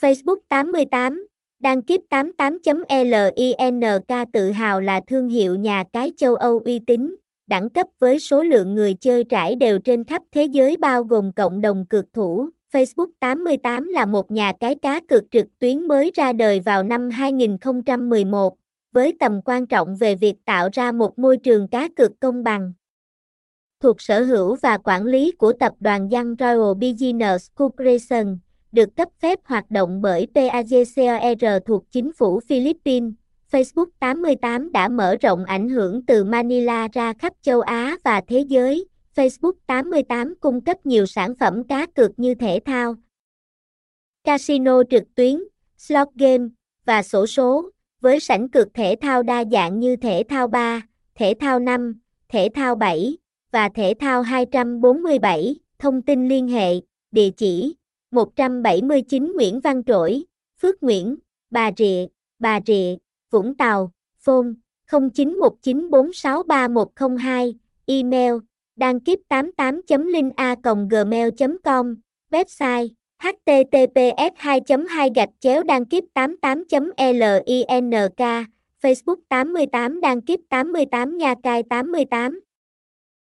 Facebook 88, đăng kiếp 88.link tự hào là thương hiệu nhà cái châu Âu uy tín, đẳng cấp với số lượng người chơi trải đều trên khắp thế giới bao gồm cộng đồng cược thủ. Facebook 88 là một nhà cái cá cược trực tuyến mới ra đời vào năm 2011, với tầm quan trọng về việc tạo ra một môi trường cá cược công bằng. Thuộc sở hữu và quản lý của tập đoàn Young Royal Business Corporation, được cấp phép hoạt động bởi PAGCOR thuộc chính phủ Philippines. Facebook 88 đã mở rộng ảnh hưởng từ Manila ra khắp châu Á và thế giới. Facebook 88 cung cấp nhiều sản phẩm cá cược như thể thao, casino trực tuyến, slot game và sổ số, với sảnh cược thể thao đa dạng như thể thao 3, thể thao 5, thể thao 7 và thể thao 247. Thông tin liên hệ, địa chỉ 179 Nguyễn Văn Trỗi, Phước Nguyễn, Bà Rịa, Bà Rịa, Vũng Tàu, phone 0919463102, email đăng kiếp 88.linha.gmail.com, website https 2 2 gạch chéo đăng kiếp 88 link Facebook 88 đăng kiếp 88 Nha Cai 88